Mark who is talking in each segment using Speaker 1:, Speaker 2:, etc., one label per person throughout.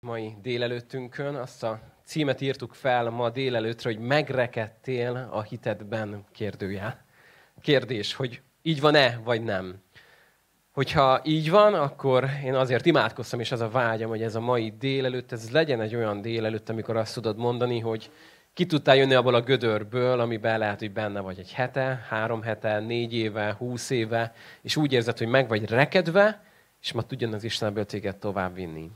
Speaker 1: mai délelőttünkön. Azt a címet írtuk fel ma délelőttre, hogy megrekedtél a hitedben kérdőjel. Kérdés, hogy így van-e, vagy nem. Hogyha így van, akkor én azért imádkoztam, és az a vágyam, hogy ez a mai délelőtt, ez legyen egy olyan délelőtt, amikor azt tudod mondani, hogy ki tudtál jönni abból a gödörből, amiben lehet, hogy benne vagy egy hete, három hete, négy éve, húsz éve, és úgy érzed, hogy meg vagy rekedve, és ma tudjon az Isten ebből téged tovább vinni.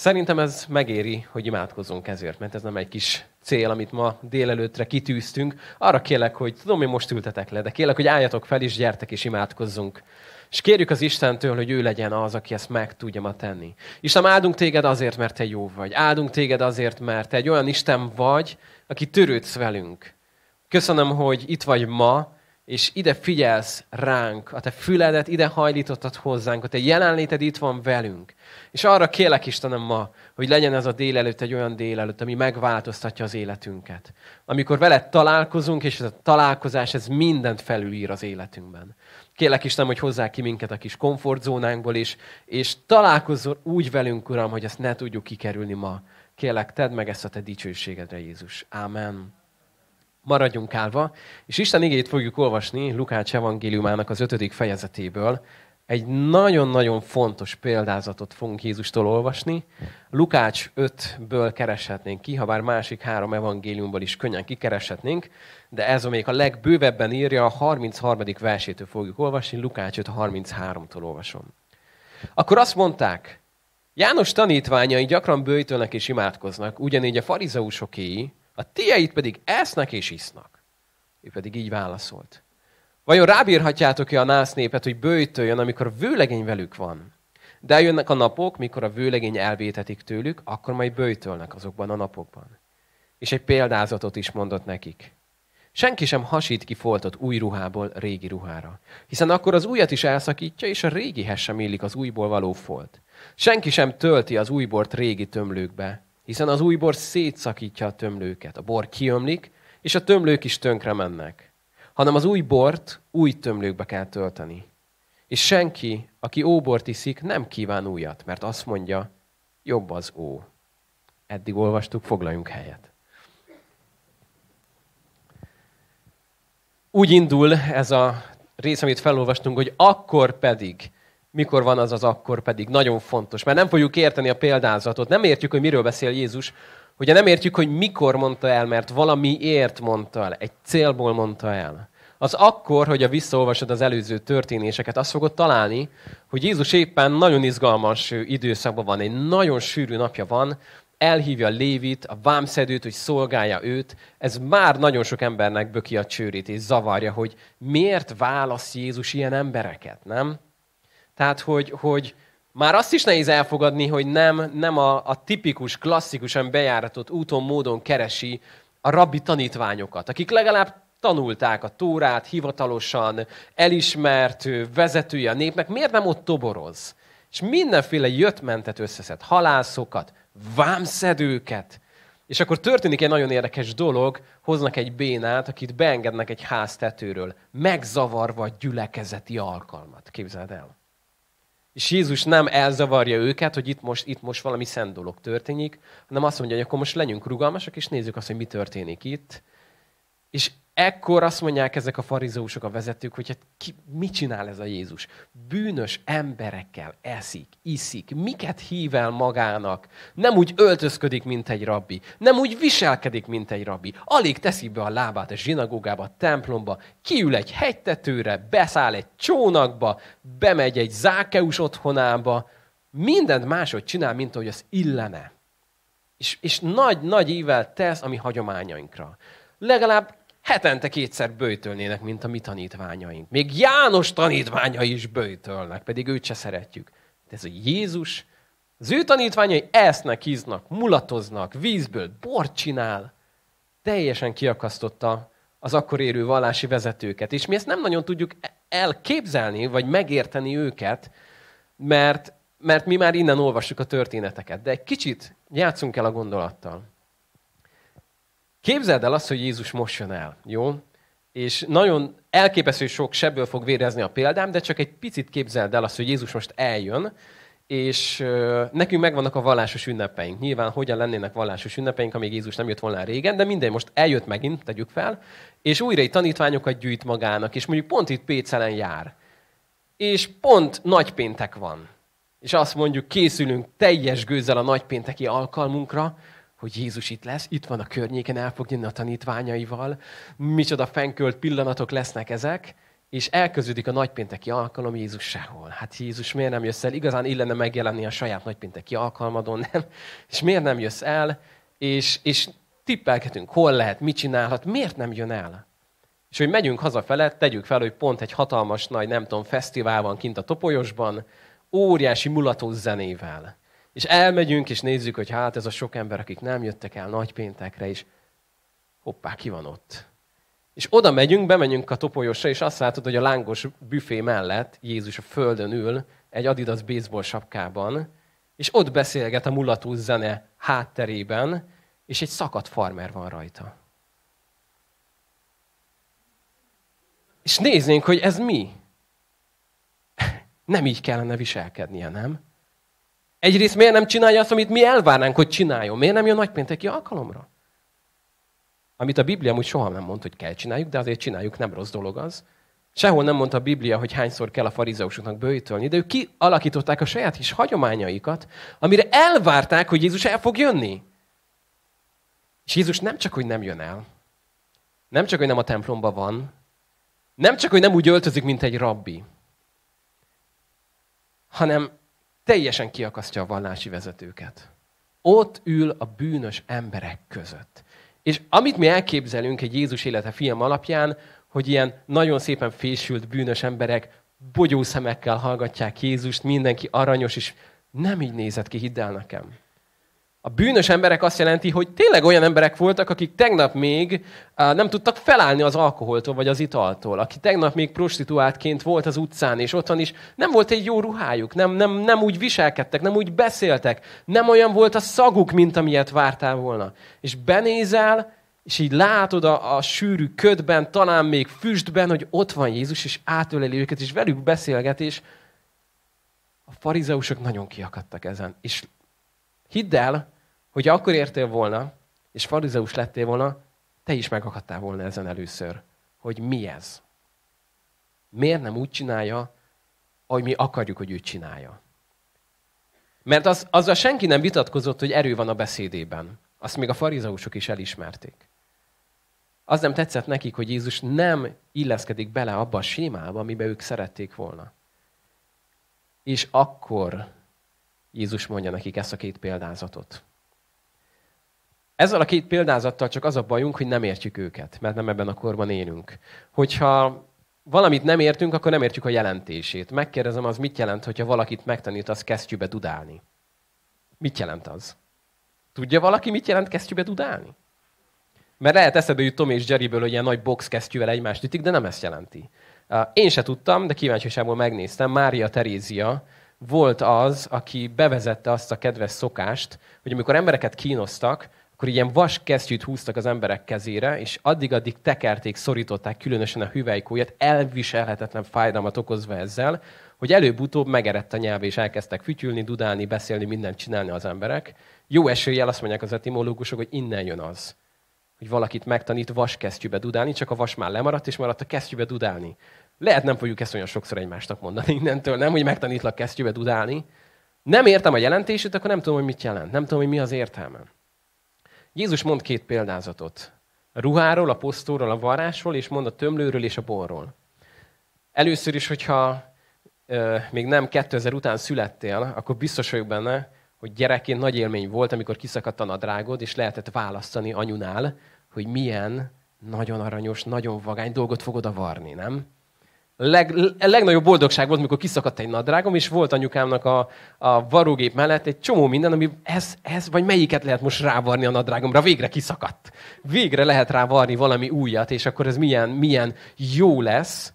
Speaker 1: Szerintem ez megéri, hogy imádkozzunk ezért, mert ez nem egy kis cél, amit ma délelőttre kitűztünk. Arra kérlek, hogy tudom, hogy most ültetek le, de kérlek, hogy álljatok fel, és gyertek és imádkozzunk. És kérjük az Istentől, hogy ő legyen az, aki ezt meg tudja ma tenni. Isten, áldunk téged azért, mert te jó vagy. Áldunk téged azért, mert te egy olyan Isten vagy, aki törődsz velünk. Köszönöm, hogy itt vagy ma, és ide figyelsz ránk, a te füledet ide hajlítottad hozzánk, a te jelenléted itt van velünk. És arra kérlek Istenem ma, hogy legyen ez a délelőtt egy olyan délelőtt, ami megváltoztatja az életünket. Amikor veled találkozunk, és ez a találkozás, ez mindent felülír az életünkben. Kérlek Istenem, hogy hozzá ki minket a kis komfortzónánkból is, és találkozzon úgy velünk, Uram, hogy ezt ne tudjuk kikerülni ma. Kérlek, tedd meg ezt a te dicsőségedre, Jézus. Ámen maradjunk állva, és Isten igét fogjuk olvasni Lukács evangéliumának az ötödik fejezetéből. Egy nagyon-nagyon fontos példázatot fogunk Jézustól olvasni. Lukács 5-ből kereshetnénk ki, ha bár másik három evangéliumból is könnyen kikereshetnénk, de ez, amelyik a legbővebben írja, a 33. versétől fogjuk olvasni, Lukács 5 33-tól olvasom. Akkor azt mondták, János tanítványai gyakran bőjtölnek és imádkoznak, ugyanígy a farizeusokéi, a tieit pedig esznek és isznak. Ő pedig így válaszolt. Vajon rábírhatjátok-e a nász népet, hogy bőjtöljön, amikor vőlegény velük van? De eljönnek a napok, mikor a vőlegény elvétetik tőlük, akkor majd bőjtölnek azokban a napokban. És egy példázatot is mondott nekik. Senki sem hasít ki foltot új ruhából régi ruhára, hiszen akkor az újat is elszakítja, és a régihez sem illik az újból való folt. Senki sem tölti az új bort régi tömlőkbe, hiszen az új bor szétszakítja a tömlőket. A bor kiömlik, és a tömlők is tönkre mennek. Hanem az új bort új tömlőkbe kell tölteni. És senki, aki óbort iszik, nem kíván újat, mert azt mondja, jobb az ó. Eddig olvastuk, foglaljunk helyet. Úgy indul ez a rész, amit felolvastunk, hogy akkor pedig mikor van az az akkor pedig nagyon fontos. Mert nem fogjuk érteni a példázatot, nem értjük, hogy miről beszél Jézus, ugye nem értjük, hogy mikor mondta el, mert valamiért mondta el, egy célból mondta el. Az akkor, hogy a visszaolvasod az előző történéseket, azt fogod találni, hogy Jézus éppen nagyon izgalmas időszakban van, egy nagyon sűrű napja van, elhívja Lévit, a vámszedőt, hogy szolgálja őt. Ez már nagyon sok embernek böki a csőrét, és zavarja, hogy miért válasz Jézus ilyen embereket, nem? Tehát, hogy, hogy már azt is nehéz elfogadni, hogy nem, nem a, a tipikus, klasszikusan bejáratott úton, módon keresi a rabbi tanítványokat, akik legalább tanulták a tórát, hivatalosan elismert vezetője a népnek, miért nem ott toboroz? És mindenféle jött-mentet összeszed, halászokat, vámszedőket. És akkor történik egy nagyon érdekes dolog, hoznak egy bénát, akit beengednek egy ház tetőről, megzavarva a gyülekezeti alkalmat. Képzeld el. És Jézus nem elzavarja őket, hogy itt most, itt most valami szent dolog történik, hanem azt mondja, hogy akkor most legyünk rugalmasak, és nézzük azt, hogy mi történik itt. És ekkor azt mondják ezek a farizósok, a vezetők, hogy hát ki, mit csinál ez a Jézus? Bűnös emberekkel eszik, iszik, miket hív el magának? Nem úgy öltözködik, mint egy rabbi. Nem úgy viselkedik, mint egy rabbi. Alig teszi be a lábát a zsinagógába, a templomba, kiül egy hegytetőre, beszáll egy csónakba, bemegy egy zákeus otthonába, mindent máshogy csinál, mint ahogy az illene. És, és nagy-nagy ível tesz a mi hagyományainkra. Legalább hetente kétszer bőjtölnének, mint a mi tanítványaink. Még János tanítványai is bőjtölnek, pedig őt se szeretjük. De ez a Jézus, az ő tanítványai esznek, híznak, mulatoznak, vízből bort csinál. Teljesen kiakasztotta az akkor érő vallási vezetőket. És mi ezt nem nagyon tudjuk elképzelni, vagy megérteni őket, mert, mert mi már innen olvassuk a történeteket. De egy kicsit játszunk el a gondolattal. Képzeld el azt, hogy Jézus most jön el, jó? És nagyon elképesztő sok sebből fog vérezni a példám, de csak egy picit képzeld el azt, hogy Jézus most eljön, és nekünk megvannak a vallásos ünnepeink. Nyilván hogyan lennének vallásos ünnepeink, amíg Jézus nem jött volna régen, de minden most eljött megint, tegyük fel, és újra egy tanítványokat gyűjt magának, és mondjuk pont itt Pécelen jár. És pont nagypéntek van. És azt mondjuk, készülünk teljes gőzzel a nagypénteki alkalmunkra, hogy Jézus itt lesz, itt van a környéken, el fog jönni a tanítványaival, micsoda fenkölt pillanatok lesznek ezek, és elkezdődik a nagypénteki alkalom, Jézus sehol. Hát Jézus miért nem jössz el? Igazán illene megjelenni a saját nagypénteki alkalmadon, nem? És miért nem jössz el? És, és tippelgetünk, hol lehet, mit csinálhat, miért nem jön el? És hogy megyünk hazafele, tegyük fel, hogy pont egy hatalmas nagy, nem tudom, fesztivál van kint a Topolyosban, óriási mulató zenével. És elmegyünk, és nézzük, hogy hát ez a sok ember, akik nem jöttek el nagypéntekre, és hoppá, ki van ott? És oda megyünk, bemegyünk a topolyosra, és azt látod, hogy a lángos büfé mellett Jézus a földön ül, egy Adidas baseball sapkában, és ott beszélget a mulató zene hátterében, és egy szakadt farmer van rajta. És néznénk, hogy ez mi? Nem így kellene viselkednie, nem? Egyrészt miért nem csinálja azt, amit mi elvárnánk, hogy csináljon? Miért nem jön nagypénteki alkalomra? Amit a Biblia úgy soha nem mond, hogy kell csináljuk, de azért csináljuk, nem rossz dolog az. Sehol nem mondta a Biblia, hogy hányszor kell a farizeusoknak bőjtölni, de ők kialakították a saját kis hagyományaikat, amire elvárták, hogy Jézus el fog jönni. És Jézus nem csak, hogy nem jön el, nem csak, hogy nem a templomban van, nem csak, hogy nem úgy öltözik, mint egy rabbi, hanem teljesen kiakasztja a vallási vezetőket. Ott ül a bűnös emberek között. És amit mi elképzelünk egy Jézus élete film alapján, hogy ilyen nagyon szépen fésült bűnös emberek bogyószemekkel hallgatják Jézust, mindenki aranyos, és nem így nézett ki, hidd el nekem. A bűnös emberek azt jelenti, hogy tényleg olyan emberek voltak, akik tegnap még nem tudtak felállni az alkoholtól vagy az italtól, aki tegnap még prostituáltként volt az utcán, és otthon is nem volt egy jó ruhájuk, nem, nem, nem úgy viselkedtek, nem úgy beszéltek, nem olyan volt a szaguk, mint amilyet vártál volna. És benézel, és így látod a, a sűrű ködben, talán még füstben, hogy ott van Jézus, és átöleli őket, és velük beszélget, és a farizeusok nagyon kiakadtak ezen. És Hidd el, hogy akkor értél volna, és farizeus lettél volna, te is megakadtál volna ezen először, hogy mi ez. Miért nem úgy csinálja, ahogy mi akarjuk, hogy ő csinálja. Mert az, azzal senki nem vitatkozott, hogy erő van a beszédében. Azt még a farizeusok is elismerték. Az nem tetszett nekik, hogy Jézus nem illeszkedik bele abba a sémába, amiben ők szerették volna. És akkor Jézus mondja nekik ezt a két példázatot. Ezzel a két példázattal csak az a bajunk, hogy nem értjük őket, mert nem ebben a korban élünk. Hogyha valamit nem értünk, akkor nem értjük a jelentését. Megkérdezem, az mit jelent, hogyha valakit megtanítasz kesztyűbe dudálni? Mit jelent az? Tudja valaki, mit jelent kesztyűbe dudálni? Mert lehet eszebe jut Tom és Jerryből, hogy ilyen nagy box kesztyűvel egymást ütik, de nem ezt jelenti. Én se tudtam, de kíváncsiságból megnéztem. Mária Terézia volt az, aki bevezette azt a kedves szokást, hogy amikor embereket kínoztak, akkor ilyen vas kesztyűt húztak az emberek kezére, és addig-addig tekerték, szorították különösen a hüvelykóját, elviselhetetlen fájdalmat okozva ezzel, hogy előbb-utóbb megerett a nyelv, és elkezdtek fütyülni, dudálni, beszélni, mindent csinálni az emberek. Jó eséllyel azt mondják az etimológusok, hogy innen jön az, hogy valakit megtanít vaskesztyűbe dudálni, csak a vas már lemaradt, és maradt a kesztyűbe dudálni. Lehet nem fogjuk ezt olyan sokszor egymásnak mondani innentől, nem, hogy megtanítlak kesztyűbe dudálni. Nem értem a jelentését, akkor nem tudom, hogy mit jelent. Nem tudom, hogy mi az értelme. Jézus mond két példázatot. A ruháról, a posztóról, a varásról, és mond a tömlőről és a borról. Először is, hogyha euh, még nem 2000 után születtél, akkor biztos vagyok benne, hogy gyerekként nagy élmény volt, amikor kiszakadt a nadrágod, és lehetett választani anyunál, hogy milyen nagyon aranyos, nagyon vagány dolgot fogod a varni, nem? Leg, legnagyobb boldogság volt, amikor kiszakadt egy nadrágom, és volt anyukámnak a, a varógép mellett egy csomó minden, ami ez, ez, vagy melyiket lehet most rávarni a nadrágomra, végre kiszakadt. Végre lehet rávarni valami újat, és akkor ez milyen, milyen jó lesz,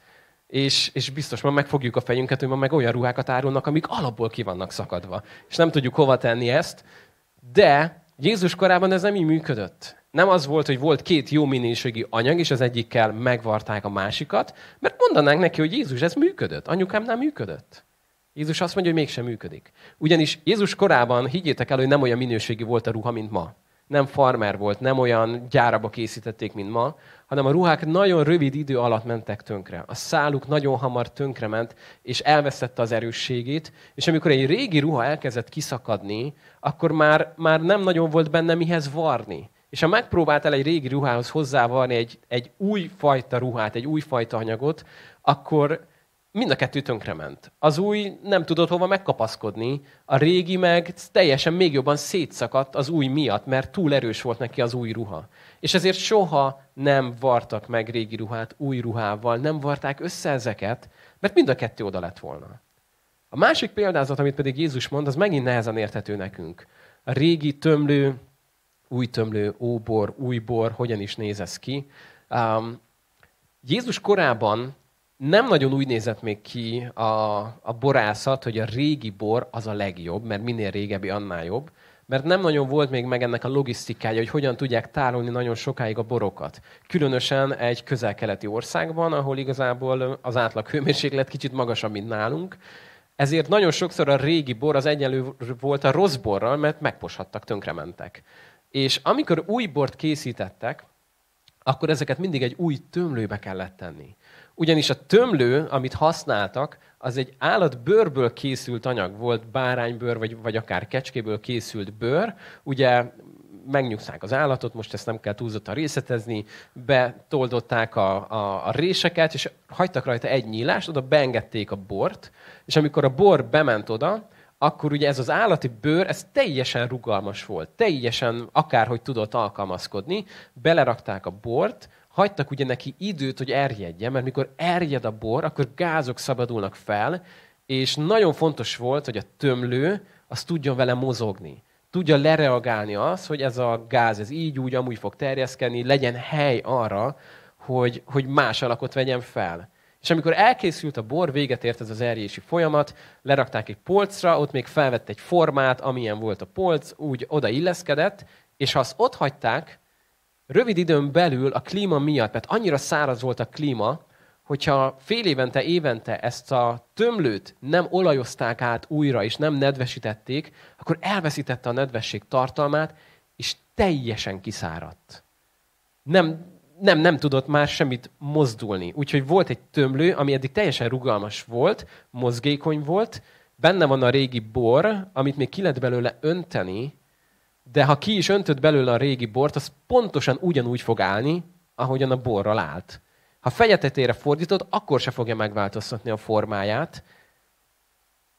Speaker 1: és, és biztos ma megfogjuk a fejünket, hogy ma meg olyan ruhákat árulnak, amik alapból ki vannak szakadva. És nem tudjuk hova tenni ezt, de Jézus korában ez nem így működött. Nem az volt, hogy volt két jó minőségi anyag, és az egyikkel megvarták a másikat, mert mondanánk neki, hogy Jézus, ez működött. Anyukám nem működött. Jézus azt mondja, hogy mégsem működik. Ugyanis Jézus korában, higgyétek el, hogy nem olyan minőségi volt a ruha, mint ma. Nem farmer volt, nem olyan gyáraba készítették, mint ma, hanem a ruhák nagyon rövid idő alatt mentek tönkre. A száluk nagyon hamar tönkrement, és elvesztette az erősségét, és amikor egy régi ruha elkezdett kiszakadni, akkor már, már nem nagyon volt benne mihez varni. És ha megpróbáltál egy régi ruhához hozzávarni egy, egy új fajta ruhát, egy új fajta anyagot, akkor mind a kettő tönkrement. Az új nem tudott hova megkapaszkodni, a régi meg teljesen még jobban szétszakadt az új miatt, mert túl erős volt neki az új ruha. És ezért soha nem vartak meg régi ruhát új ruhával, nem varták össze ezeket, mert mind a kettő oda lett volna. A másik példázat, amit pedig Jézus mond, az megint nehezen érthető nekünk. A régi tömlő, új tömlő, óbor, új bor, hogyan is néz ez ki. Um, Jézus korában nem nagyon úgy nézett még ki a, a borászat, hogy a régi bor az a legjobb, mert minél régebbi, annál jobb, mert nem nagyon volt még meg ennek a logisztikája, hogy hogyan tudják tárolni nagyon sokáig a borokat. Különösen egy közel-keleti országban, ahol igazából az átlag hőmérséklet kicsit magasabb, mint nálunk. Ezért nagyon sokszor a régi bor az egyenlő volt a rossz borral, mert megposhattak, tönkrementek. És amikor új bort készítettek, akkor ezeket mindig egy új tömlőbe kellett tenni. Ugyanis a tömlő, amit használtak, az egy állat bőrből készült anyag volt, báránybőr, vagy, vagy akár kecskéből készült bőr. Ugye megnyugszák az állatot, most ezt nem kell túlzottan részletezni, betoldották a, a, a réseket, és hagytak rajta egy nyílást, oda beengedték a bort, és amikor a bor bement oda, akkor ugye ez az állati bőr, ez teljesen rugalmas volt, teljesen akárhogy tudott alkalmazkodni, belerakták a bort, hagytak ugye neki időt, hogy erjedjen, mert mikor erjed a bor, akkor gázok szabadulnak fel, és nagyon fontos volt, hogy a tömlő az tudjon vele mozogni. Tudja lereagálni az, hogy ez a gáz ez így, úgy, amúgy fog terjeszkedni, legyen hely arra, hogy, hogy más alakot vegyen fel. És amikor elkészült a bor, véget ért ez az erjési folyamat, lerakták egy polcra, ott még felvett egy formát, amilyen volt a polc, úgy oda illeszkedett, és ha azt ott hagyták, rövid időn belül a klíma miatt, mert annyira száraz volt a klíma, hogyha fél évente, évente ezt a tömlőt nem olajozták át újra, és nem nedvesítették, akkor elveszítette a nedvesség tartalmát, és teljesen kiszáradt. Nem, nem, nem tudott már semmit mozdulni. Úgyhogy volt egy tömlő, ami eddig teljesen rugalmas volt, mozgékony volt, benne van a régi bor, amit még ki lehet belőle önteni, de ha ki is öntött belőle a régi bort, az pontosan ugyanúgy fog állni, ahogyan a borral állt. Ha fejetetére fordítod, akkor se fogja megváltoztatni a formáját,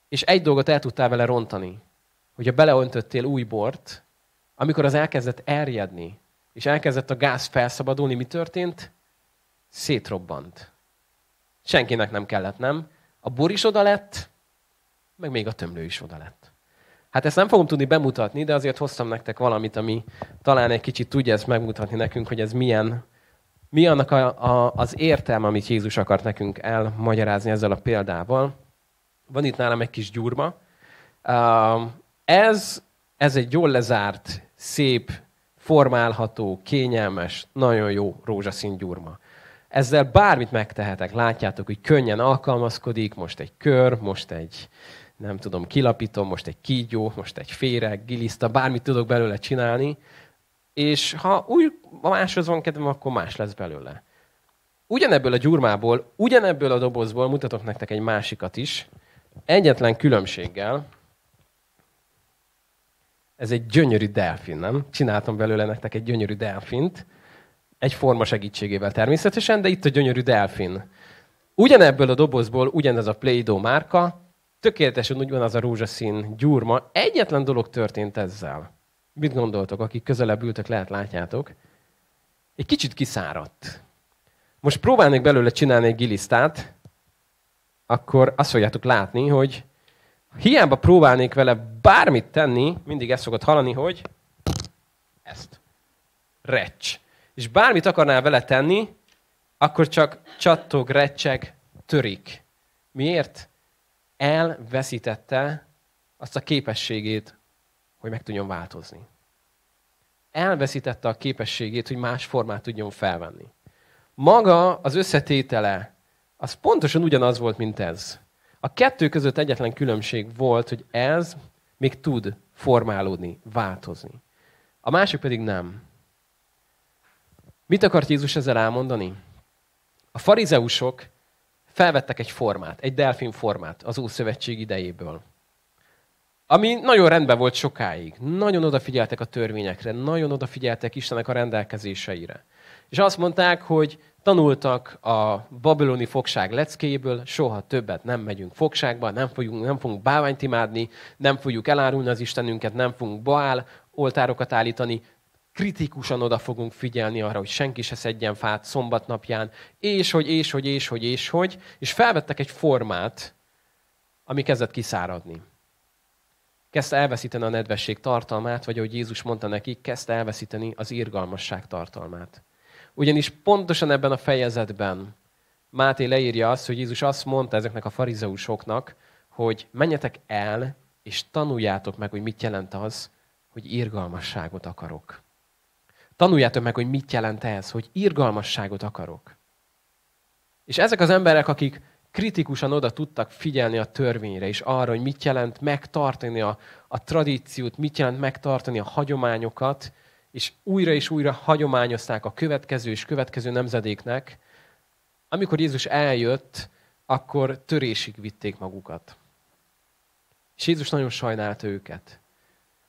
Speaker 1: és egy dolgot el tudtál vele rontani, hogyha beleöntöttél új bort, amikor az elkezdett erjedni, és elkezdett a gáz felszabadulni, mi történt? Szétrobbant. Senkinek nem kellett, nem? A bor is oda lett, meg még a tömlő is oda lett. Hát ezt nem fogom tudni bemutatni, de azért hoztam nektek valamit, ami talán egy kicsit tudja ezt megmutatni nekünk, hogy ez milyen, mi annak a, a, az értelme, amit Jézus akart nekünk elmagyarázni ezzel a példával. Van itt nálam egy kis gyurma. Ez, ez egy jól lezárt, szép, formálható, kényelmes, nagyon jó rózsaszín gyurma. Ezzel bármit megtehetek. Látjátok, hogy könnyen alkalmazkodik, most egy kör, most egy, nem tudom, kilapítom, most egy kígyó, most egy féreg, giliszta, bármit tudok belőle csinálni, és ha új, máshoz van kedvem, akkor más lesz belőle. Ugyanebből a gyurmából, ugyanebből a dobozból mutatok nektek egy másikat is, egyetlen különbséggel, ez egy gyönyörű delfin, nem? Csináltam belőle nektek egy gyönyörű delfint, egy forma segítségével természetesen, de itt a gyönyörű delfin. Ugyanebből a dobozból ugyanez a Play-Doh márka, tökéletesen úgy van az a rózsaszín gyurma. Egyetlen dolog történt ezzel. Mit gondoltok, akik közelebb ültek, lehet látjátok. Egy kicsit kiszáradt. Most próbálnék belőle csinálni egy gilisztát, akkor azt fogjátok látni, hogy hiába próbálnék vele bármit tenni, mindig ezt szokott hallani, hogy ezt. Recs. És bármit akarnál vele tenni, akkor csak csattog, recseg, törik. Miért? elveszítette azt a képességét, hogy meg tudjon változni. Elveszítette a képességét, hogy más formát tudjon felvenni. Maga az összetétele, az pontosan ugyanaz volt, mint ez. A kettő között egyetlen különbség volt, hogy ez még tud formálódni, változni. A másik pedig nem. Mit akart Jézus ezzel elmondani? A farizeusok felvettek egy formát, egy delfin formát az Ószövetség idejéből. Ami nagyon rendben volt sokáig. Nagyon odafigyeltek a törvényekre, nagyon odafigyeltek Istenek a rendelkezéseire. És azt mondták, hogy tanultak a babiloni fogság leckéből, soha többet nem megyünk fogságba, nem fogunk, nem fogunk báványt imádni, nem fogjuk elárulni az Istenünket, nem fogunk Baál oltárokat állítani, kritikusan oda fogunk figyelni arra, hogy senki se szedjen fát szombatnapján, és hogy, és hogy, és hogy, és hogy, és felvettek egy formát, ami kezdett kiszáradni. Kezdte elveszíteni a nedvesség tartalmát, vagy ahogy Jézus mondta nekik, kezdte elveszíteni az irgalmasság tartalmát. Ugyanis pontosan ebben a fejezetben Máté leírja azt, hogy Jézus azt mondta ezeknek a farizeusoknak, hogy menjetek el, és tanuljátok meg, hogy mit jelent az, hogy irgalmasságot akarok. Tanuljátok meg, hogy mit jelent ez, hogy irgalmasságot akarok. És ezek az emberek, akik kritikusan oda tudtak figyelni a törvényre, és arra, hogy mit jelent megtartani a, a tradíciót, mit jelent megtartani a hagyományokat, és újra és újra hagyományozták a következő és következő nemzedéknek, amikor Jézus eljött, akkor törésig vitték magukat. És Jézus nagyon sajnálta őket.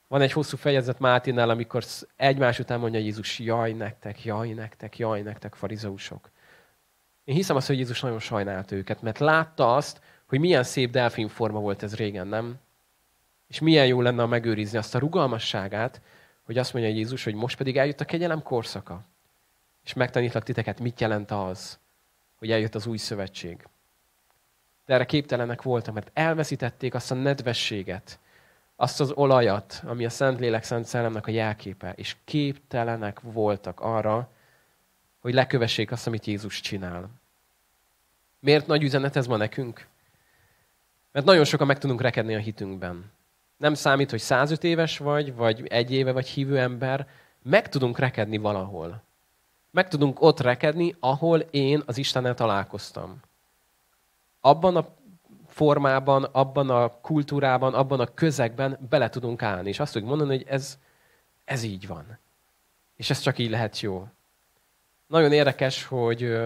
Speaker 1: Van egy hosszú fejezet Máténál, amikor egymás után mondja Jézus, jaj nektek, jaj nektek, jaj nektek, farizeusok. Én hiszem azt, hogy Jézus nagyon sajnálta őket, mert látta azt, hogy milyen szép delfin forma volt ez régen, nem? És milyen jó lenne megőrizni azt a rugalmasságát, hogy azt mondja Jézus, hogy most pedig eljött a kegyelem korszaka. És megtanítlak titeket, mit jelent az, hogy eljött az új szövetség. De erre képtelenek voltak, mert elveszítették azt a nedvességet, azt az olajat, ami a Szentlélek Szent Szellemnek a jelképe, és képtelenek voltak arra, hogy lekövessék azt, amit Jézus csinál. Miért nagy üzenet ez ma nekünk? Mert nagyon sokan meg tudunk rekedni a hitünkben. Nem számít, hogy 105 éves vagy, vagy egy éve vagy hívő ember, meg tudunk rekedni valahol. Meg tudunk ott rekedni, ahol én az Istennel találkoztam. Abban a formában, abban a kultúrában, abban a közegben bele tudunk állni. És azt tudjuk mondani, hogy ez, ez így van. És ez csak így lehet jó. Nagyon érdekes, hogy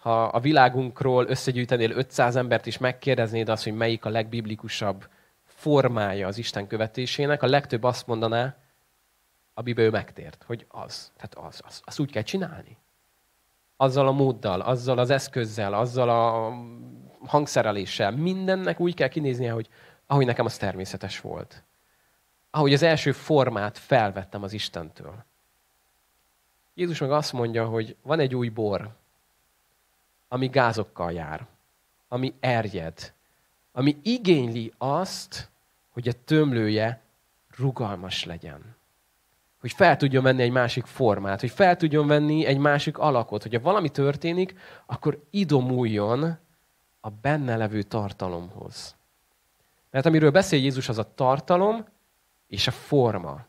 Speaker 1: ha a világunkról összegyűjtenél 500 embert, és megkérdeznéd azt, hogy melyik a legbiblikusabb formája az Isten követésének, a legtöbb azt mondaná, amiben ő megtért, hogy az. Tehát az, az. Azt úgy kell csinálni. Azzal a móddal, azzal az eszközzel, azzal a hangszereléssel, mindennek úgy kell kinéznie, hogy ahogy nekem az természetes volt. Ahogy az első formát felvettem az Istentől. Jézus meg azt mondja, hogy van egy új bor, ami gázokkal jár, ami erjed, ami igényli azt, hogy a tömlője rugalmas legyen. Hogy fel tudjon venni egy másik formát, hogy fel tudjon venni egy másik alakot, hogyha valami történik, akkor idomuljon a benne levő tartalomhoz. Mert amiről beszél Jézus, az a tartalom és a forma.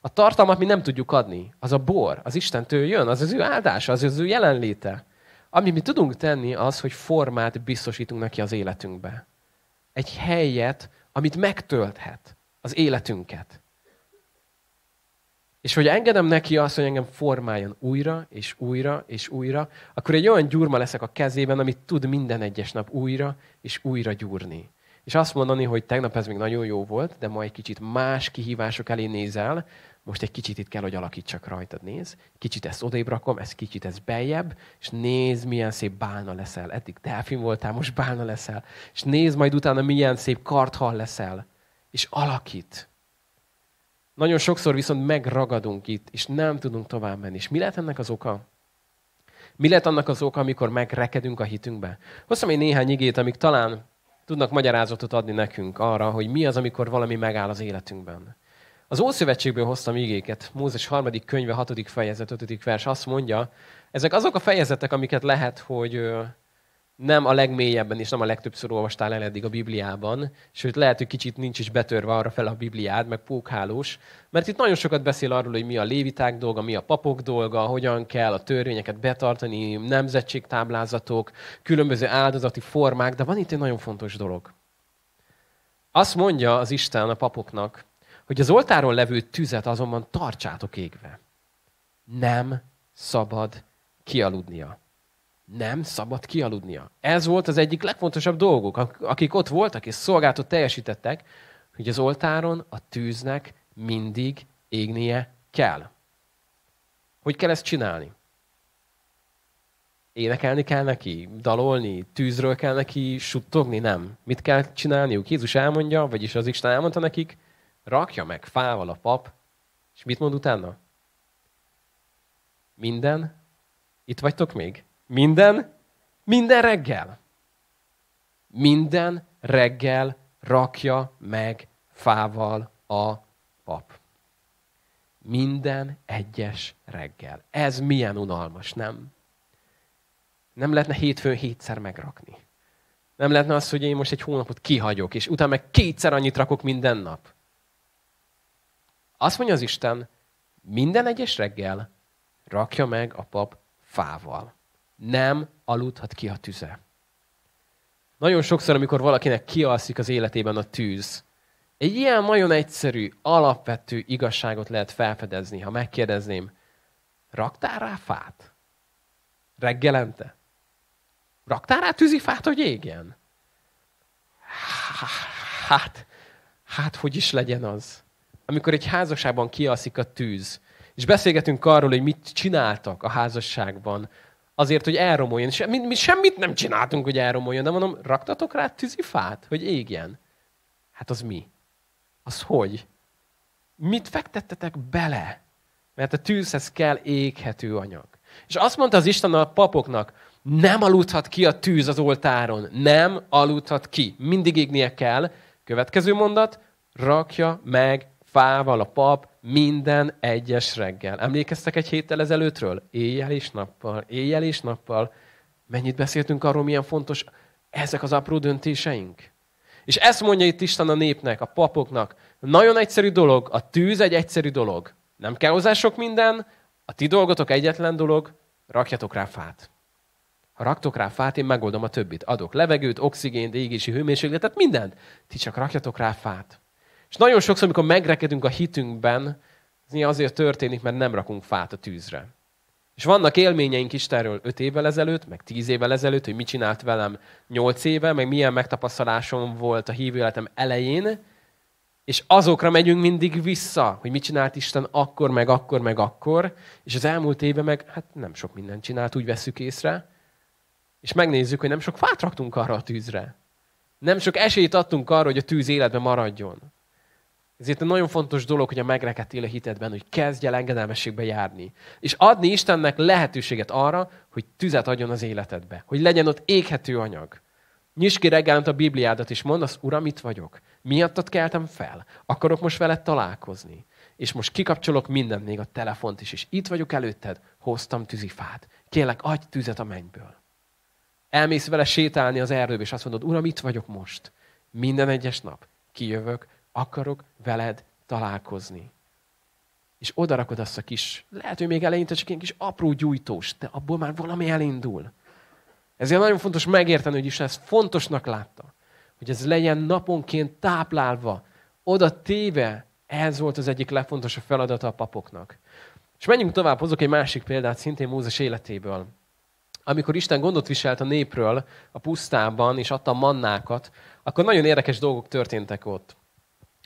Speaker 1: A tartalmat mi nem tudjuk adni. Az a bor, az Istentől jön, az az ő áldása, az az ő jelenléte. Amit mi tudunk tenni, az, hogy formát biztosítunk neki az életünkbe. Egy helyet, amit megtölthet az életünket. És hogy engedem neki azt, hogy engem formáljon újra, és újra, és újra, akkor egy olyan gyurma leszek a kezében, amit tud minden egyes nap újra, és újra gyúrni. És azt mondani, hogy tegnap ez még nagyon jó volt, de ma egy kicsit más kihívások elé nézel, most egy kicsit itt kell, hogy alakítsak rajtad, néz. Kicsit ezt odébb rakom, ez kicsit ez beljebb, és nézd, milyen szép bálna leszel. Eddig delfin voltál, most bálna leszel. És nézd majd utána, milyen szép karthal leszel. És alakít. Nagyon sokszor viszont megragadunk itt, és nem tudunk tovább menni. És mi lehet ennek az oka? Mi lehet annak az oka, amikor megrekedünk a hitünkbe? Hoztam egy néhány igét, amik talán tudnak magyarázatot adni nekünk arra, hogy mi az, amikor valami megáll az életünkben. Az Ószövetségből hoztam igéket. Mózes harmadik könyve, hatodik fejezet, ötödik vers azt mondja, ezek azok a fejezetek, amiket lehet, hogy nem a legmélyebben és nem a legtöbbször olvastál el eddig a Bibliában, sőt lehet, hogy kicsit nincs is betörve arra fel a Bibliád, meg pókhálós, mert itt nagyon sokat beszél arról, hogy mi a léviták dolga, mi a papok dolga, hogyan kell a törvényeket betartani, nemzetségtáblázatok, különböző áldozati formák, de van itt egy nagyon fontos dolog. Azt mondja az Isten a papoknak, hogy az oltáron levő tüzet azonban tartsátok égve. Nem szabad kialudnia. Nem szabad kialudnia. Ez volt az egyik legfontosabb dolguk, akik ott voltak és szolgáltot teljesítettek, hogy az oltáron a tűznek mindig égnie kell. Hogy kell ezt csinálni? Énekelni kell neki? Dalolni? Tűzről kell neki suttogni? Nem. Mit kell csinálniuk? Jézus elmondja, vagyis az Isten elmondta nekik, rakja meg fával a pap, és mit mond utána? Minden? Itt vagytok még? Minden? Minden reggel. Minden reggel rakja meg fával a pap. Minden egyes reggel. Ez milyen unalmas, nem? Nem lehetne hétfőn hétszer megrakni. Nem lehetne az, hogy én most egy hónapot kihagyok, és utána meg kétszer annyit rakok minden nap. Azt mondja az Isten, minden egyes reggel rakja meg a pap fával. Nem aludhat ki a tüze. Nagyon sokszor, amikor valakinek kialszik az életében a tűz, egy ilyen nagyon egyszerű, alapvető igazságot lehet felfedezni, ha megkérdezném, raktál rá fát? Reggelente? Raktál rá tűzifát, hogy égjen? Hát, hát, hogy is legyen az? Amikor egy házasságban kialszik a tűz, és beszélgetünk arról, hogy mit csináltak a házasságban, azért, hogy elromoljon. És mi, mi semmit nem csináltunk, hogy elromoljon, de mondom, raktatok rá tűzifát, hogy égjen? Hát az mi? Az hogy? Mit fektettetek bele? Mert a tűzhez kell éghető anyag. És azt mondta az Isten a papoknak, nem aludhat ki a tűz az oltáron. Nem aludhat ki. Mindig égnie kell. Következő mondat, rakja meg fával a pap minden egyes reggel. Emlékeztek egy héttel ezelőttről? Éjjel és nappal, éjjel és nappal. Mennyit beszéltünk arról, milyen fontos ezek az apró döntéseink? És ezt mondja itt Isten a népnek, a papoknak. Nagyon egyszerű dolog, a tűz egy egyszerű dolog. Nem kell hozzá sok minden, a ti dolgotok egyetlen dolog, rakjatok rá fát. Ha raktok rá fát, én megoldom a többit. Adok levegőt, oxigént, égési hőmérsékletet, mindent. Ti csak rakjatok rá fát. És nagyon sokszor, amikor megrekedünk a hitünkben, ez azért történik, mert nem rakunk fát a tűzre. És vannak élményeink Istenről öt évvel ezelőtt, meg tíz évvel ezelőtt, hogy mit csinált velem nyolc éve, meg milyen megtapasztalásom volt a hívő életem elején, és azokra megyünk mindig vissza, hogy mit csinált Isten akkor, meg akkor, meg akkor, és az elmúlt éve meg hát nem sok mindent csinált, úgy veszük észre, és megnézzük, hogy nem sok fát raktunk arra a tűzre. Nem sok esélyt adtunk arra, hogy a tűz életben maradjon. Ezért egy nagyon fontos dolog, hogy a megrekedtél a hitedben, hogy kezdj el engedelmességbe járni. És adni Istennek lehetőséget arra, hogy tüzet adjon az életedbe. Hogy legyen ott éghető anyag. Nyisd ki reggelent a Bibliádat, és mondd azt, Uram, itt vagyok. Miattad keltem fel. Akarok most veled találkozni. És most kikapcsolok mindent, még a telefont is, és itt vagyok előtted, hoztam tűzifát. Kérlek, adj tüzet a mennyből. Elmész vele sétálni az erdőbe, és azt mondod, Uram, itt vagyok most. Minden egyes nap kijövök, akarok veled találkozni. És odarakod azt a kis, lehet, hogy még eleinte csak egy kis apró gyújtós, de abból már valami elindul. Ezért nagyon fontos megérteni, hogy is ezt fontosnak látta. Hogy ez legyen naponként táplálva, oda téve. Ez volt az egyik legfontosabb feladata a papoknak. És menjünk tovább, hozok egy másik példát, szintén Mózes életéből. Amikor Isten gondot viselt a népről a pusztában, és adta mannákat, akkor nagyon érdekes dolgok történtek ott.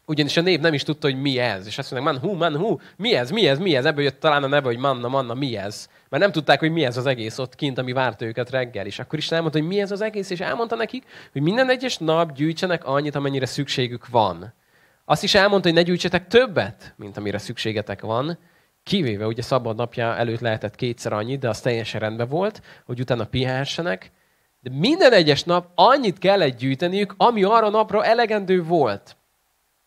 Speaker 1: Ugyanis a nép nem is tudta, hogy mi ez. És azt mondják, man, hú, man, hú, mi ez, mi ez, mi ez? Ebből jött talán a neve, hogy manna, manna, mi ez? Mert nem tudták, hogy mi ez az egész ott kint, ami várta őket reggel. És akkor is elmondta, hogy mi ez az egész, és elmondta nekik, hogy minden egyes nap gyűjtsenek annyit, amennyire szükségük van. Azt is elmondta, hogy ne gyűjtsetek többet, mint amire szükségetek van, kivéve ugye szabad napja előtt lehetett kétszer annyit, de az teljesen rendben volt, hogy utána pihensenek. De minden egyes nap annyit kellett gyűjteniük, ami arra napra elegendő volt.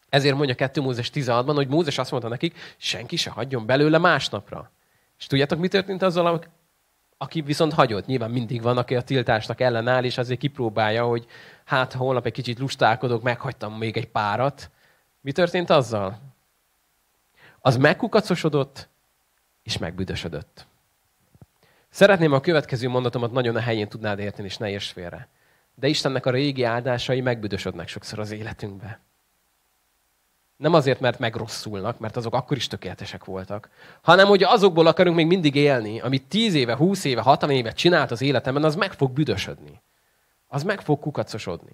Speaker 1: Ezért mondja 2 Mózes 16-ban, hogy Mózes azt mondta nekik, senki se hagyjon belőle másnapra. És tudjátok, mi történt azzal, aki viszont hagyott? Nyilván mindig van, aki a tiltásnak ellenáll, és azért kipróbálja, hogy hát holnap egy kicsit lustálkodok, meghagytam még egy párat. Mi történt azzal? Az megkukacosodott, és megbüdösödött. Szeretném, a következő mondatomat nagyon a helyén tudnád érteni, és ne érts félre. De Istennek a régi áldásai megbüdösödnek sokszor az életünkbe. Nem azért, mert megrosszulnak, mert azok akkor is tökéletesek voltak, hanem hogy azokból akarunk még mindig élni, amit 10 éve, 20 éve, 60 éve csinált az életemben, az meg fog büdösödni. Az meg fog kukacosodni.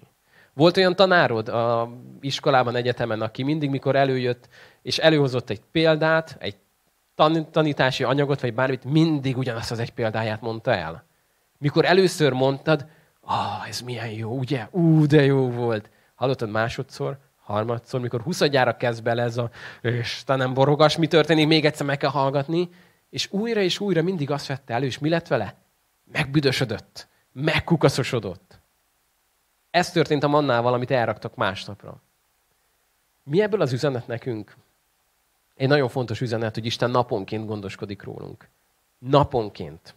Speaker 1: Volt olyan tanárod a iskolában, egyetemen, aki mindig, mikor előjött, és előhozott egy példát, egy tanítási anyagot, vagy bármit, mindig ugyanazt az egy példáját mondta el. Mikor először mondtad, ah, ez milyen jó, ugye? Ú, de jó volt. Hallottad másodszor, harmadszor, mikor huszadjára kezd bele ez a Istenem borogas, mi történik, még egyszer meg kell hallgatni, és újra és újra mindig azt vette elő, és mi lett vele? Megbüdösödött, megkukaszosodott. Ez történt a mannával, amit elraktak másnapra. Mi ebből az üzenet nekünk? Egy nagyon fontos üzenet, hogy Isten naponként gondoskodik rólunk. Naponként.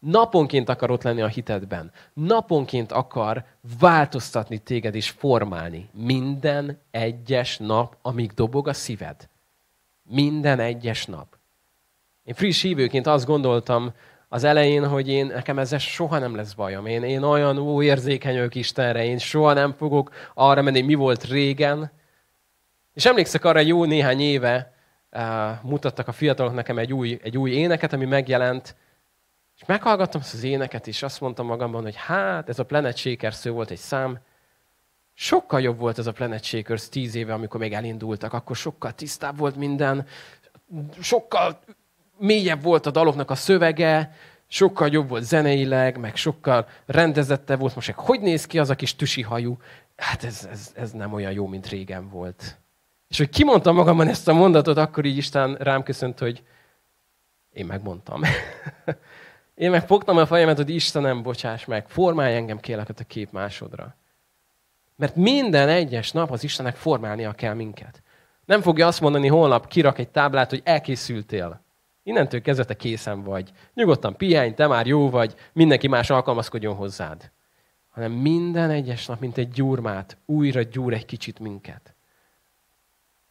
Speaker 1: Naponként akar ott lenni a hitedben. Naponként akar változtatni téged és formálni. Minden egyes nap, amíg dobog a szíved. Minden egyes nap. Én friss hívőként azt gondoltam az elején, hogy én, nekem ezzel soha nem lesz bajom. Én, én olyan ó, érzékeny vagyok Istenre, én soha nem fogok arra menni, mi volt régen. És emlékszek arra jó néhány éve, uh, mutattak a fiatalok nekem egy új, egy új éneket, ami megjelent, és meghallgattam ezt az éneket, és azt mondtam magamban, hogy hát, ez a Planet Shaker szó volt egy szám, sokkal jobb volt ez a Planet Shakers tíz éve, amikor még elindultak, akkor sokkal tisztább volt minden, sokkal mélyebb volt a daloknak a szövege, sokkal jobb volt zeneileg, meg sokkal rendezettebb volt. Most hogy néz ki az a kis tüsi hajú? Hát ez, ez, ez nem olyan jó, mint régen volt. És hogy kimondtam magamban ezt a mondatot, akkor így Isten rám köszönt, hogy én megmondtam. Én meg fogtam a fejemet, hogy Istenem, bocsáss meg, formálj engem kérlek a kép másodra. Mert minden egyes nap az Istennek formálnia kell minket. Nem fogja azt mondani, holnap kirak egy táblát, hogy elkészültél. Innentől kezdve te készen vagy. Nyugodtan pihenj, te már jó vagy, mindenki más alkalmazkodjon hozzád. Hanem minden egyes nap, mint egy gyurmát, újra gyúr egy kicsit minket.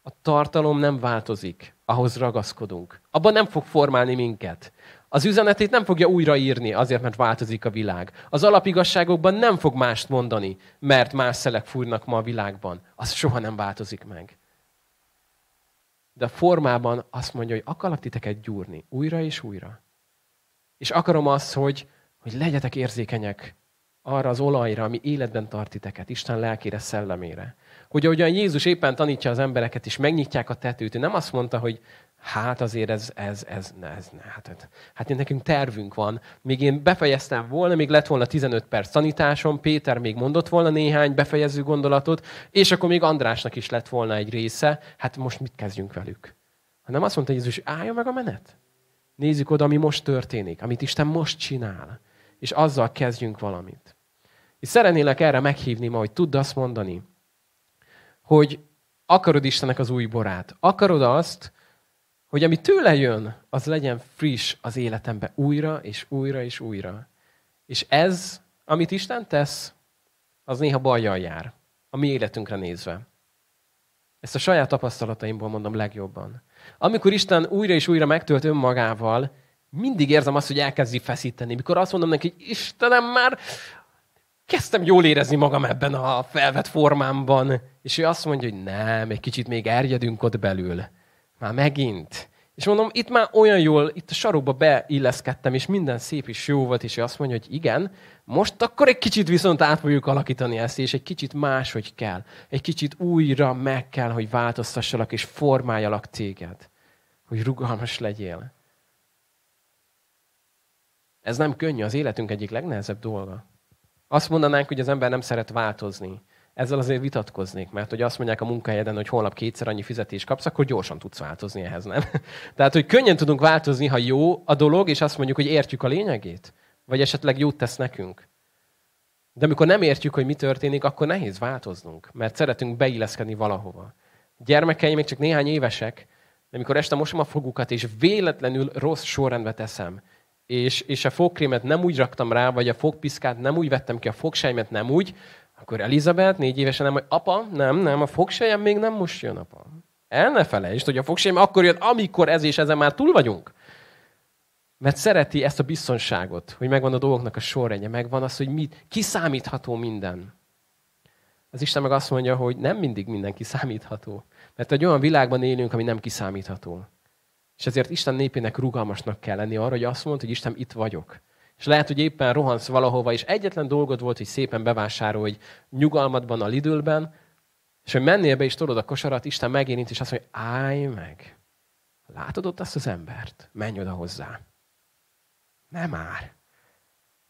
Speaker 1: A tartalom nem változik, ahhoz ragaszkodunk. Abban nem fog formálni minket. Az üzenetét nem fogja újraírni azért, mert változik a világ. Az alapigasságokban nem fog mást mondani, mert más szelek fúrnak ma a világban. Az soha nem változik meg. De a formában azt mondja, hogy akarlak titeket gyúrni újra és újra. És akarom azt, hogy, hogy legyetek érzékenyek arra az olajra, ami életben tart titeket, Isten lelkére, szellemére. Hogy ahogyan Jézus éppen tanítja az embereket, és megnyitják a tetőt, ő nem azt mondta, hogy hát azért ez, ez, ez, ne, ez ne, hát, hát, hát nekünk tervünk van. Még én befejeztem volna, még lett volna 15 perc tanításom, Péter még mondott volna néhány befejező gondolatot, és akkor még Andrásnak is lett volna egy része, hát most mit kezdjünk velük? Hanem azt mondta Jézus, álljon meg a menet. Nézzük oda, ami most történik, amit Isten most csinál. És azzal kezdjünk valamit. És szeretnélek erre meghívni ma, hogy tudd azt mondani, hogy akarod Istennek az új borát. Akarod azt, hogy ami tőle jön, az legyen friss az életembe újra és újra és újra. És ez, amit Isten tesz, az néha bajjal jár, a mi életünkre nézve. Ezt a saját tapasztalataimból mondom legjobban. Amikor Isten újra és újra megtölt önmagával, mindig érzem azt, hogy elkezdi feszíteni. Mikor azt mondom neki, hogy Istenem, már kezdtem jól érezni magam ebben a felvett formámban. És ő azt mondja, hogy nem, egy kicsit még erjedünk ott belül. Már megint. És mondom, itt már olyan jól, itt a sarokba beilleszkedtem, és minden szép és jó volt, és ő azt mondja, hogy igen, most akkor egy kicsit viszont át fogjuk alakítani ezt, és egy kicsit máshogy kell. Egy kicsit újra meg kell, hogy változtassalak, és formáljalak téged. Hogy rugalmas legyél. Ez nem könnyű, az életünk egyik legnehezebb dolga. Azt mondanánk, hogy az ember nem szeret változni. Ezzel azért vitatkoznék, mert hogy azt mondják a munkahelyeden, hogy holnap kétszer annyi fizetést kapsz, akkor gyorsan tudsz változni ehhez, nem? Tehát, hogy könnyen tudunk változni, ha jó a dolog, és azt mondjuk, hogy értjük a lényegét, vagy esetleg jót tesz nekünk. De amikor nem értjük, hogy mi történik, akkor nehéz változnunk, mert szeretünk beilleszkedni valahova. Gyermekeim még csak néhány évesek, de amikor este mosom a fogukat, és véletlenül rossz sorrendbe teszem, és, és a fogkrémet nem úgy raktam rá, vagy a fogpiszkát nem úgy vettem ki, a fogsejmet nem úgy, akkor Elizabeth négy évesen nem, hogy apa, nem, nem, a fogsejem még nem most jön, apa. El ne felejtsd, hogy a fogsejem akkor jön, amikor ez és ezen már túl vagyunk. Mert szereti ezt a biztonságot, hogy megvan a dolgoknak a sorrendje, megvan az, hogy mit, kiszámítható minden. Az Isten meg azt mondja, hogy nem mindig mindenki számítható. Mert egy olyan világban élünk, ami nem kiszámítható. És ezért Isten népének rugalmasnak kell lenni arra, hogy azt mondta, hogy Isten itt vagyok. És lehet, hogy éppen rohansz valahova, és egyetlen dolgod volt, hogy szépen bevásárolj nyugalmadban a Lidlben, és hogy mennél be, és tudod a kosarat, Isten megérint, és azt mondja, állj meg. Látod ott azt az embert? Menj oda hozzá. Nem már.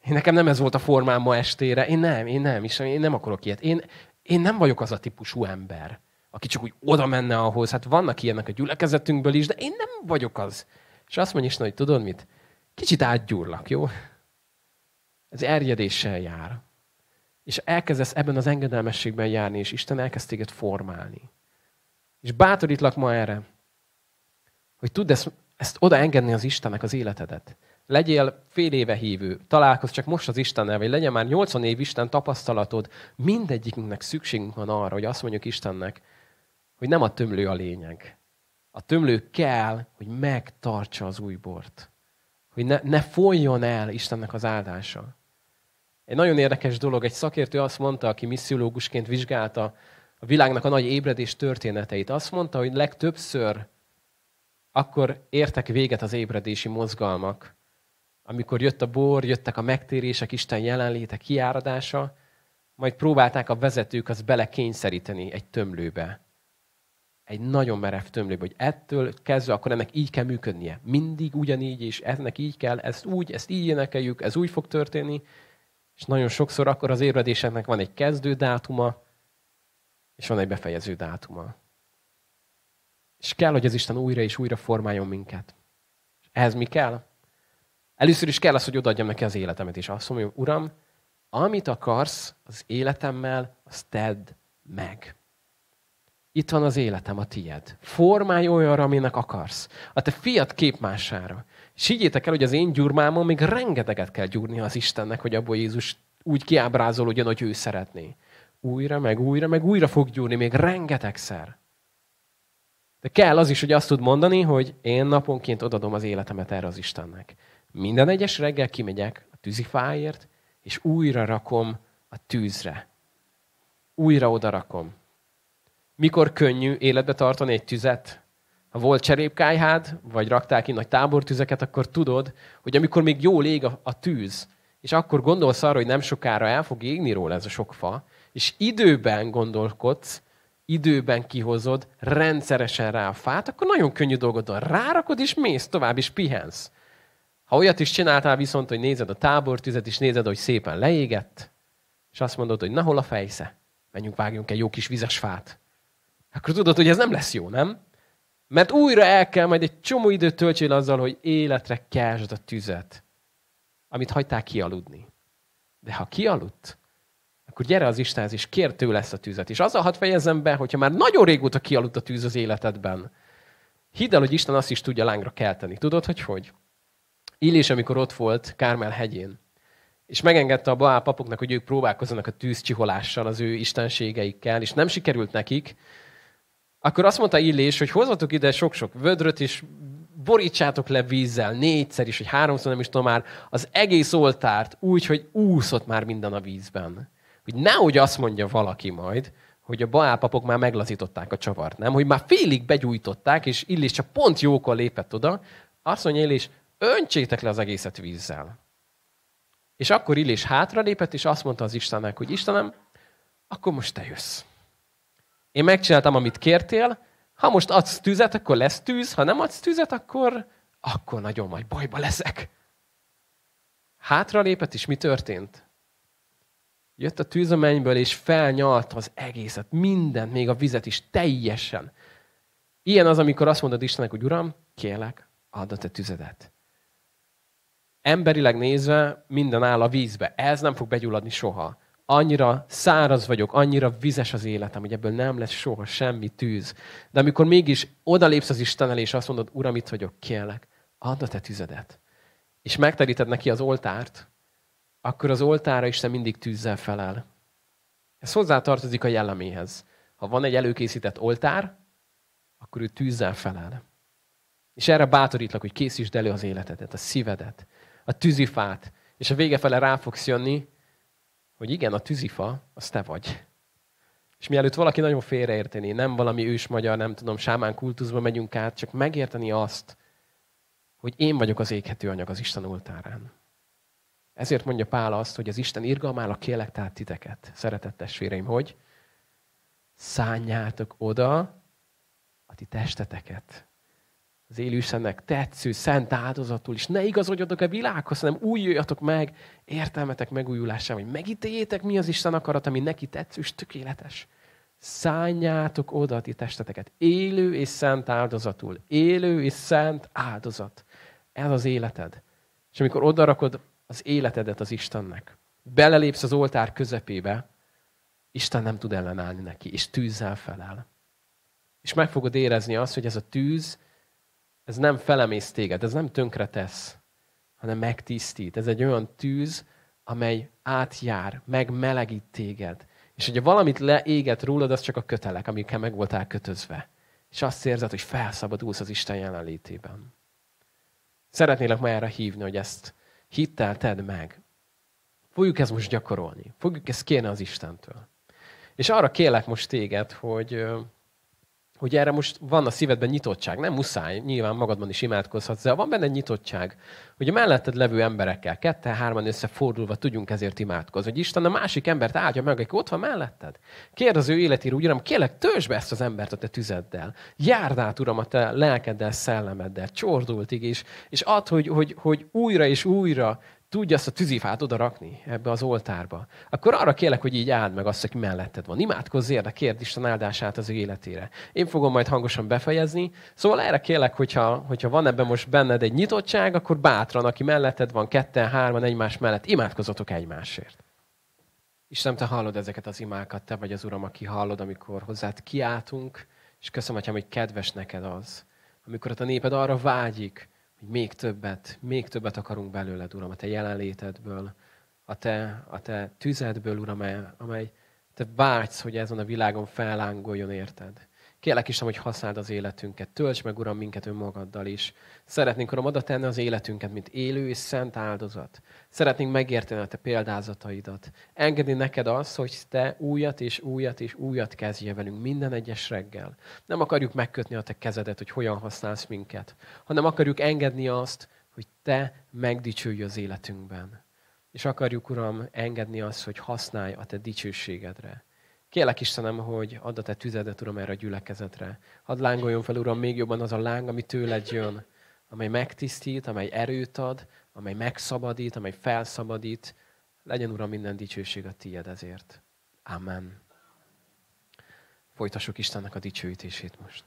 Speaker 1: Én nekem nem ez volt a formám ma estére. Én nem, én nem, és én nem akarok ilyet. Én, én nem vagyok az a típusú ember, aki csak úgy oda menne ahhoz. Hát vannak ilyenek a gyülekezetünkből is, de én nem vagyok az. És azt mondja hogy tudod mit? Kicsit átgyúrlak, jó? Ez erjedéssel jár. És elkezdesz ebben az engedelmességben járni, és Isten elkezd téged formálni. És bátorítlak ma erre, hogy tudd ezt, ezt oda engedni az Istennek az életedet. Legyél fél éve hívő, találkozz csak most az Istennel, vagy legyen már 80 év Isten tapasztalatod, mindegyikünknek szükségünk van arra, hogy azt mondjuk Istennek, hogy nem a tömlő a lényeg. A tömlő kell, hogy megtartsa az új bort. Hogy ne, ne folyjon el Istennek az áldása. Egy nagyon érdekes dolog, egy szakértő azt mondta, aki missziológusként vizsgálta a világnak a nagy ébredés történeteit. Azt mondta, hogy legtöbbször akkor értek véget az ébredési mozgalmak, amikor jött a bor, jöttek a megtérések, Isten jelenléte, kiáradása, majd próbálták a vezetők azt belekényszeríteni egy tömlőbe. Egy nagyon merev tömlőbe, hogy ettől kezdve akkor ennek így kell működnie. Mindig ugyanígy, és ennek így kell, ezt úgy, ezt így énekeljük, ez úgy fog történni. És nagyon sokszor akkor az ébredéseknek van egy kezdő dátuma, és van egy befejező dátuma. És kell, hogy az Isten újra és újra formáljon minket. És ehhez mi kell? Először is kell az, hogy odaadjam neki az életemet, és azt mondom, Uram, amit akarsz az életemmel, azt tedd meg. Itt van az életem, a tied. Formálj olyanra, aminek akarsz. A te fiat képmására. És higgyétek el, hogy az én gyurmámon még rengeteget kell gyúrni az Istennek, hogy abból Jézus úgy kiábrázolódjon, hogy ő szeretné. Újra, meg újra, meg újra fog gyúrni, még rengetegszer. De kell az is, hogy azt tud mondani, hogy én naponként odadom az életemet erre az Istennek. Minden egyes reggel kimegyek a tűzifáért, és újra rakom a tűzre. Újra oda rakom. Mikor könnyű életbe tartani egy tüzet? Ha volt cserépkájhád, vagy raktál ki nagy tábortüzeket, akkor tudod, hogy amikor még jól ég a, a tűz, és akkor gondolsz arra, hogy nem sokára el fog égni róla ez a sok fa, és időben gondolkodsz, időben kihozod rendszeresen rá a fát, akkor nagyon könnyű dolgod van. Rárakod, és mész tovább, és pihensz. Ha olyat is csináltál viszont, hogy nézed a tábortüzet, és nézed, hogy szépen leégett, és azt mondod, hogy na hol a fejsze? Menjünk, vágjunk egy jó kis vizes fát. Akkor tudod, hogy ez nem lesz jó, nem? Mert újra el kell majd egy csomó időt töltsél azzal, hogy életre keltsd a tüzet, amit hagytál kialudni. De ha kialudt, akkor gyere az Istenhez, és kér tőle ezt a tüzet. És azzal hadd fejezzem be, hogyha már nagyon régóta kialudt a tűz az életedben, hidd el, hogy Isten azt is tudja lángra kelteni. Tudod, hogy hogy? Illés, amikor ott volt Kármel hegyén, és megengedte a Baál papoknak, hogy ők próbálkozzanak a tűzcsiholással, az ő istenségeikkel, és nem sikerült nekik, akkor azt mondta Illés, hogy hozzatok ide sok-sok vödröt, és borítsátok le vízzel négyszer is, vagy háromszor, nem is tudom már, az egész oltárt úgy, hogy úszott már minden a vízben. Hogy nehogy azt mondja valaki majd, hogy a baálpapok már meglazították a csavart, nem? Hogy már félig begyújtották, és Illés csak pont jókor lépett oda. Azt mondja Illés, öntsétek le az egészet vízzel. És akkor Illés hátralépett, és azt mondta az Istennek, hogy Istenem, akkor most te jössz. Én megcsináltam, amit kértél, ha most adsz tüzet, akkor lesz tűz, ha nem adsz tüzet, akkor, akkor nagyon majd bajba leszek. Hátralépett, és mi történt? Jött a tűz a mennyből, és felnyalt az egészet, mindent, még a vizet is, teljesen. Ilyen az, amikor azt mondod Istennek, hogy Uram, kérlek, add a te tüzedet emberileg nézve minden áll a vízbe. Ez nem fog begyulladni soha. Annyira száraz vagyok, annyira vizes az életem, hogy ebből nem lesz soha semmi tűz. De amikor mégis odalépsz az Isten elé, és azt mondod, Uram, itt vagyok, kérlek, add a te tüzedet. És megteríted neki az oltárt, akkor az oltára Isten mindig tűzzel felel. Ez hozzátartozik a jelleméhez. Ha van egy előkészített oltár, akkor ő tűzzel felel. És erre bátorítlak, hogy készítsd elő az életedet, a szívedet, a tűzifát, és a vége fele rá fogsz jönni, hogy igen, a tűzifa, az te vagy. És mielőtt valaki nagyon félreérteni, nem valami ős magyar, nem tudom, sámán kultuszba megyünk át, csak megérteni azt, hogy én vagyok az éghető anyag az Isten oltárán. Ezért mondja Pál azt, hogy az Isten irgalmál a kélek tehát titeket, szeretett testvéreim, hogy szálljátok oda a ti testeteket. Az élőszennek tetsző, szent áldozatul is. Ne igazodjatok a világhoz, hanem újuljatok meg értelmetek megújulásával, hogy megítéljétek, mi az Isten akarat, ami neki tetsző és tökéletes. Szálljátok oda a ti testeteket. Élő és szent áldozatul. Élő és szent áldozat. Ez az életed. És amikor odarakod az életedet az Istennek, belelépsz az oltár közepébe, Isten nem tud ellenállni neki, és tűzzel felel. És meg fogod érezni azt, hogy ez a tűz, ez nem felemész téged, ez nem tönkre tesz, hanem megtisztít. Ez egy olyan tűz, amely átjár, megmelegít téged. És hogyha valamit leéget rólad, az csak a kötelek, amikkel meg voltál kötözve. És azt érzed, hogy felszabadulsz az Isten jelenlétében. Szeretnélek ma erre hívni, hogy ezt hittel tedd meg. Fogjuk ezt most gyakorolni. Fogjuk ezt kérni az Istentől. És arra kérlek most téged, hogy, hogy erre most van a szívedben nyitottság. Nem muszáj, nyilván magadban is imádkozhatsz, de van benne nyitottság, hogy a melletted levő emberekkel, ketten, hárman összefordulva tudjunk ezért imádkozni. Hogy Isten a másik embert áldja meg, aki ott van melletted. Kérd az ő életére, Uram, kérlek, töltsd be ezt az embert a te tüzeddel. Járd át, Uram, a te lelkeddel, szellemeddel, csordultig is, és add, hogy, hogy, hogy újra és újra tudja azt a tűzifát oda rakni ebbe az oltárba, akkor arra kérlek, hogy így áld meg azt, aki melletted van. Imádkozz érde, kérd Isten áldását az ő életére. Én fogom majd hangosan befejezni. Szóval erre kérlek, hogyha, hogyha van ebben most benned egy nyitottság, akkor bátran, aki melletted van, ketten, hárman egymás mellett, imádkozatok egymásért. Isten, te hallod ezeket az imákat, te vagy az Uram, aki hallod, amikor hozzád kiáltunk, és köszönöm, Atyám, hogy kedves neked az, amikor a néped arra vágyik, hogy még többet, még többet akarunk belőled, Uram, a Te jelenlétedből, a Te, a te tüzedből, Uram, amely Te vágysz, hogy ezen a világon fellángoljon, érted? Kérlek is, hogy használd az életünket. Tölts meg, Uram, minket önmagaddal is. Szeretnénk, Uram, oda tenni az életünket, mint élő és szent áldozat. Szeretnénk megérteni a Te példázataidat. Engedni neked azt, hogy Te újat és újat és újat kezdje velünk minden egyes reggel. Nem akarjuk megkötni a Te kezedet, hogy hogyan használsz minket, hanem akarjuk engedni azt, hogy Te megdicsülj az életünkben. És akarjuk, Uram, engedni azt, hogy használj a Te dicsőségedre. Kérlek Istenem, hogy add a te tüzedet, Uram, erre a gyülekezetre. Hadd lángoljon fel, Uram, még jobban az a láng, ami tőled jön, amely megtisztít, amely erőt ad, amely megszabadít, amely felszabadít. Legyen, Uram, minden dicsőség a tiéd ezért. Amen. Folytassuk Istennek a dicsőítését most.